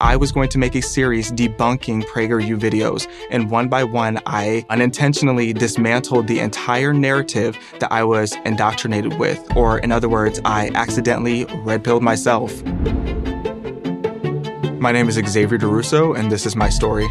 I was going to make a series debunking PragerU videos, and one by one, I unintentionally dismantled the entire narrative that I was indoctrinated with, or in other words, I accidentally red pilled myself. My name is Xaviaer DuRousseau, and this is my story.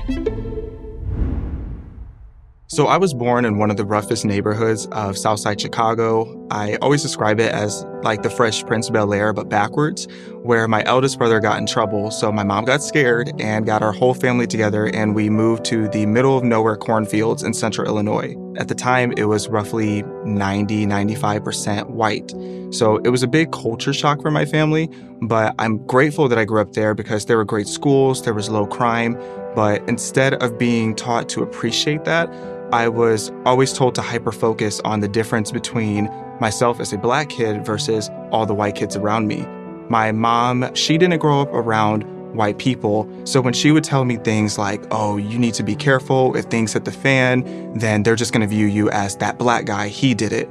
So, I was born in one of the roughest neighborhoods of Southside Chicago. I always describe it as like the Fresh Prince of Bel Air, but backwards, where my eldest brother got in trouble. So, my mom got scared and got our whole family together, and we moved to the middle of nowhere cornfields in central Illinois. At the time, it was roughly 90, 95% white. So, it was a big culture shock for my family, but I'm grateful that I grew up there because there were great schools, there was low crime. But instead of being taught to appreciate that, I was always told to hyper focus on the difference between myself as a black kid versus all the white kids around me. My mom, she didn't grow up around white people. So when she would tell me things like, oh, you need to be careful, if things hit the fan, then they're just going to view you as that black guy, he did it.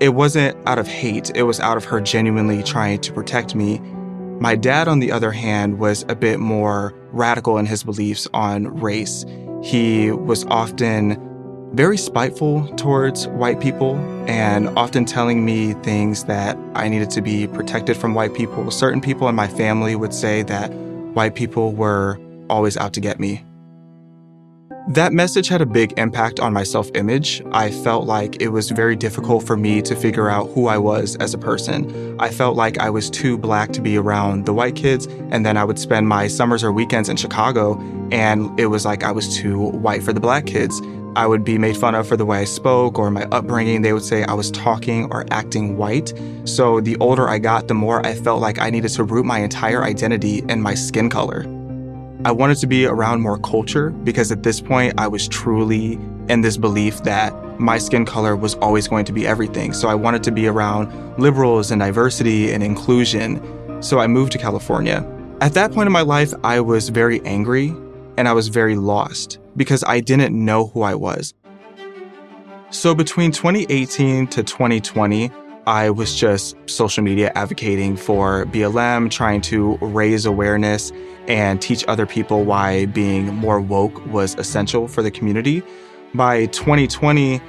It wasn't out of hate, it was out of her genuinely trying to protect me. My dad, on the other hand, was a bit more radical in his beliefs on race. He was often very spiteful towards white people and often telling me things that I needed to be protected from white people. Certain people in my family would say that white people were always out to get me. That message had a big impact on my self image. I felt like it was very difficult for me to figure out who I was as a person. I felt like I was too black to be around the white kids, and then I would spend my summers or weekends in Chicago, and it was like I was too white for the black kids. I would be made fun of for the way I spoke or my upbringing. They would say I was talking or acting white. So the older I got, the more I felt like I needed to root my entire identity in my skin color. I wanted to be around more culture because at this point I was truly in this belief that my skin color was always going to be everything. So I wanted to be around liberals and diversity and inclusion. So I moved to California. At that point in my life, I was very angry and I was very lost because I didn't know who I was. So between 2018 to 2020, I was just social media advocating for BLM, trying to raise awareness and teach other people why being more woke was essential for the community. By 2020,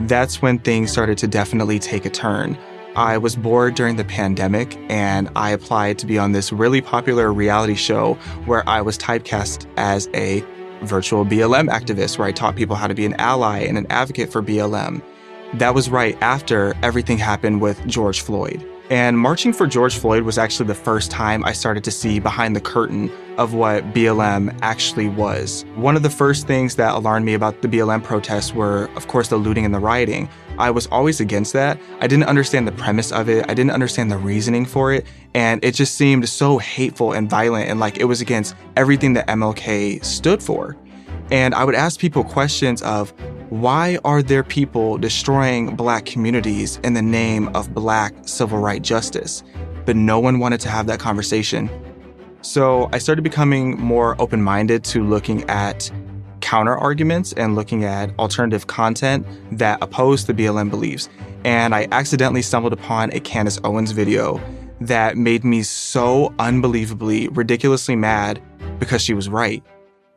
that's when things started to definitely take a turn. I was bored during the pandemic and I applied to be on this really popular reality show where I was typecast as a virtual BLM activist, where I taught people how to be an ally and an advocate for BLM. That was right after everything happened with George Floyd. And marching for George Floyd was actually the first time I started to see behind the curtain of what BLM actually was. One of the first things that alarmed me about the BLM protests were, of course, the looting and the rioting. I was always against that. I didn't understand the premise of it, I didn't understand the reasoning for it, and it just seemed so hateful and violent and like it was against everything that MLK stood for. And I would ask people questions of why are there people destroying black communities in the name of black civil rights justice? But no one wanted to have that conversation. So I started becoming more open minded to looking at counter arguments and looking at alternative content that opposed the BLM beliefs. And I accidentally stumbled upon a Candace Owens video that made me so unbelievably, ridiculously mad because she was right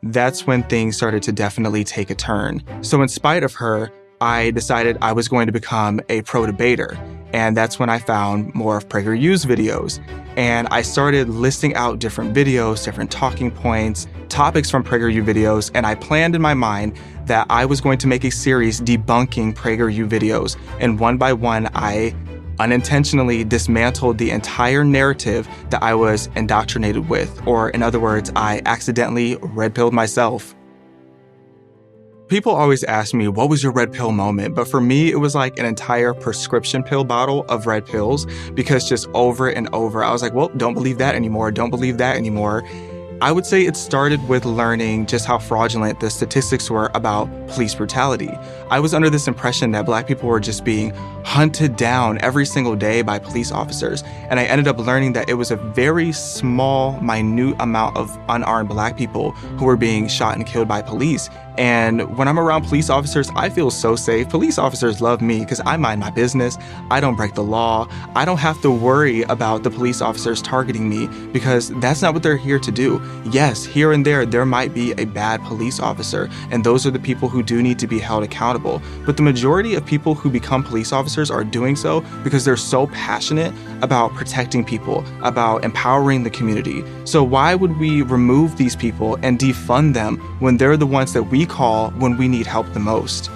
that's when things started to definitely take a turn. So, in spite of her, I decided I was going to become a pro debater. And that's when I found more of PragerU's videos. And I started listing out different videos, different talking points, topics from PragerU videos. And I planned in my mind that I was going to make a series debunking PragerU videos. And one by one, I unintentionally dismantled the entire narrative that I was indoctrinated with, or in other words, I accidentally red pilled myself. People always ask me, what was your red pill moment? But for me, it was like an entire prescription pill bottle of red pills because just over and over, I was like, well, don't believe that anymore. Don't believe that anymore. I would say it started with learning just how fraudulent the statistics were about police brutality. I was under this impression that black people were just being hunted down every single day by police officers, and I ended up learning that it was a very small, minute amount of unarmed black people who were being shot and killed by police. And when I'm around police officers, I feel so safe. Police officers love me because I mind my business. I don't break the law. I don't have to worry about the police officers targeting me because that's not what they're here to do. Yes, here and there, there might be a bad police officer, and those are the people who do need to be held accountable. But the majority of people who become police officers are doing so because they're so passionate about protecting people, about empowering the community. So, why would we remove these people and defund them when they're the ones that we call when we need help the most?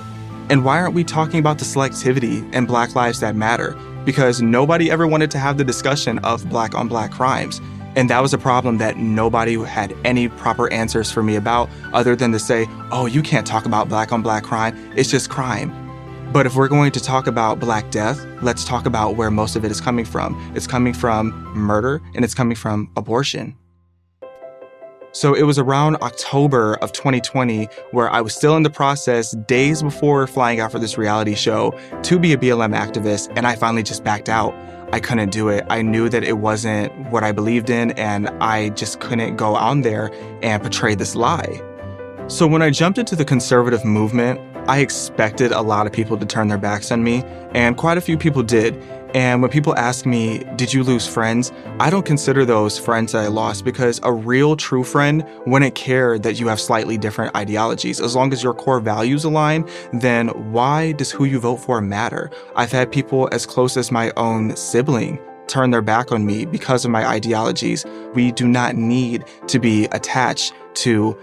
And why aren't we talking about the selectivity and Black Lives That Matter? Because nobody ever wanted to have the discussion of Black on Black crimes. And that was a problem that nobody had any proper answers for me about, other than to say, oh, you can't talk about Black on Black crime, it's just crime. But if we're going to talk about Black death, let's talk about where most of it is coming from. It's coming from murder and it's coming from abortion. So it was around October of 2020 where I was still in the process, days before flying out for this reality show, to be a BLM activist, and I finally just backed out. I couldn't do it. I knew that it wasn't what I believed in, and I just couldn't go on there and portray this lie. So when I jumped into the conservative movement, I expected a lot of people to turn their backs on me, and quite a few people did. And when people ask me, Did you lose friends? I don't consider those friends that I lost because a real true friend wouldn't care that you have slightly different ideologies. As long as your core values align, then why does who you vote for matter? I've had people as close as my own sibling turn their back on me because of my ideologies. We do not need to be attached to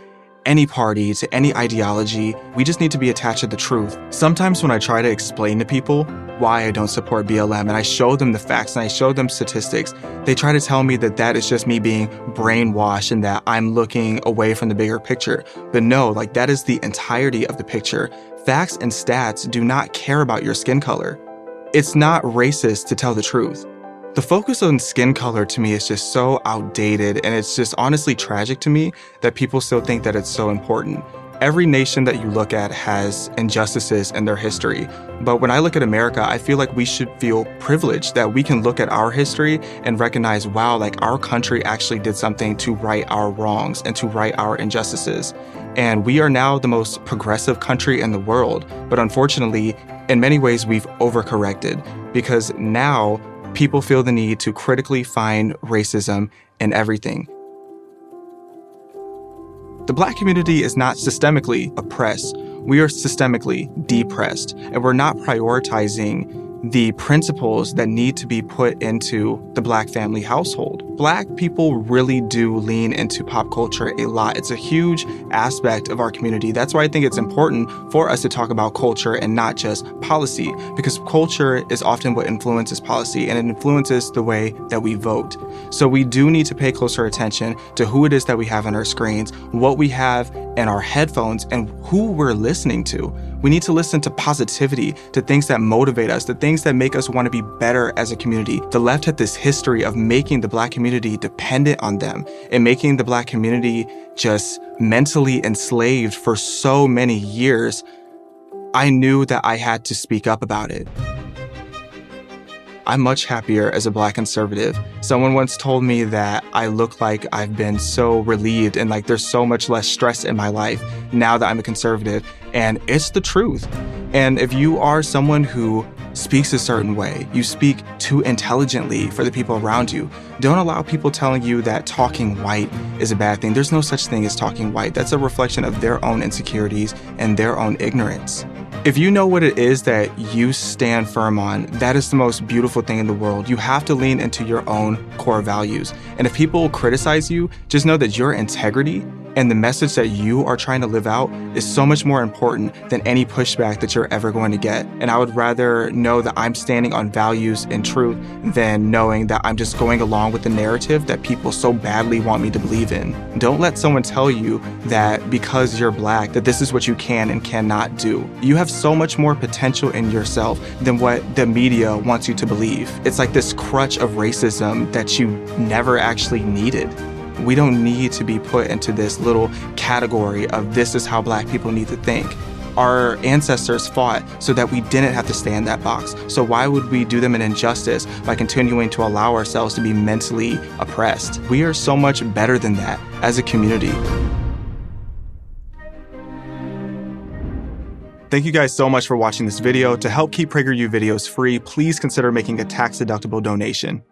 any party, to any ideology. We just need to be attached to the truth. Sometimes when I try to explain to people why I don't support BLM and I show them the facts and I show them statistics, they try to tell me that that is just me being brainwashed and that I'm looking away from the bigger picture. But no, like that is the entirety of the picture. Facts and stats do not care about your skin color. It's not racist to tell the truth. The focus on skin color to me is just so outdated, and it's just honestly tragic to me that people still think that it's so important. Every nation that you look at has injustices in their history. But when I look at America, I feel like we should feel privileged that we can look at our history and recognize, wow, like our country actually did something to right our wrongs and to right our injustices. And we are now the most progressive country in the world. But unfortunately, in many ways, we've overcorrected because now people feel the need to critically find racism in everything. The Black community is not systemically oppressed, we are systemically depressed, and we're not prioritizing the principles that need to be put into the Black family household. Black people really do lean into pop culture a lot. It's a huge aspect of our community. That's why I think it's important for us to talk about culture and not just policy, because culture is often what influences policy and it influences the way that we vote. So we do need to pay closer attention to who it is that we have on our screens, what we have in our headphones, and who we're listening to. We need to listen to positivity, to things that motivate us, to things that make us want to be better as a community. The left had this history of making the black community dependent on them and making the black community just mentally enslaved for so many years. I knew that I had to speak up about it. I'm much happier as a black conservative. Someone once told me that I look like I've been so relieved and like there's so much less stress in my life now that I'm a conservative. And it's the truth. And if you are someone who speaks a certain way, you speak too intelligently for the people around you, don't allow people telling you that talking white is a bad thing. There's no such thing as talking white. That's a reflection of their own insecurities and their own ignorance. If you know what it is that you stand firm on, that is the most beautiful thing in the world. You have to lean into your own core values. And if people criticize you, just know that your integrity and the message that you are trying to live out is so much more important than any pushback that you're ever going to get. And I would rather know that I'm standing on values and truth than knowing that I'm just going along with the narrative that people so badly want me to believe in. Don't let someone tell you that because you're black, that this is what you can and cannot do. You have so much more potential in yourself than what the media wants you to believe. It's like this crutch of racism that you never actually needed. We don't need to be put into this little category of this is how black people need to think. Our ancestors fought so that we didn't have to stay in that box. So, why would we do them an injustice by continuing to allow ourselves to be mentally oppressed? We are so much better than that as a community. Thank you guys so much for watching this video. To help keep PragerU videos free, please consider making a tax-deductible donation.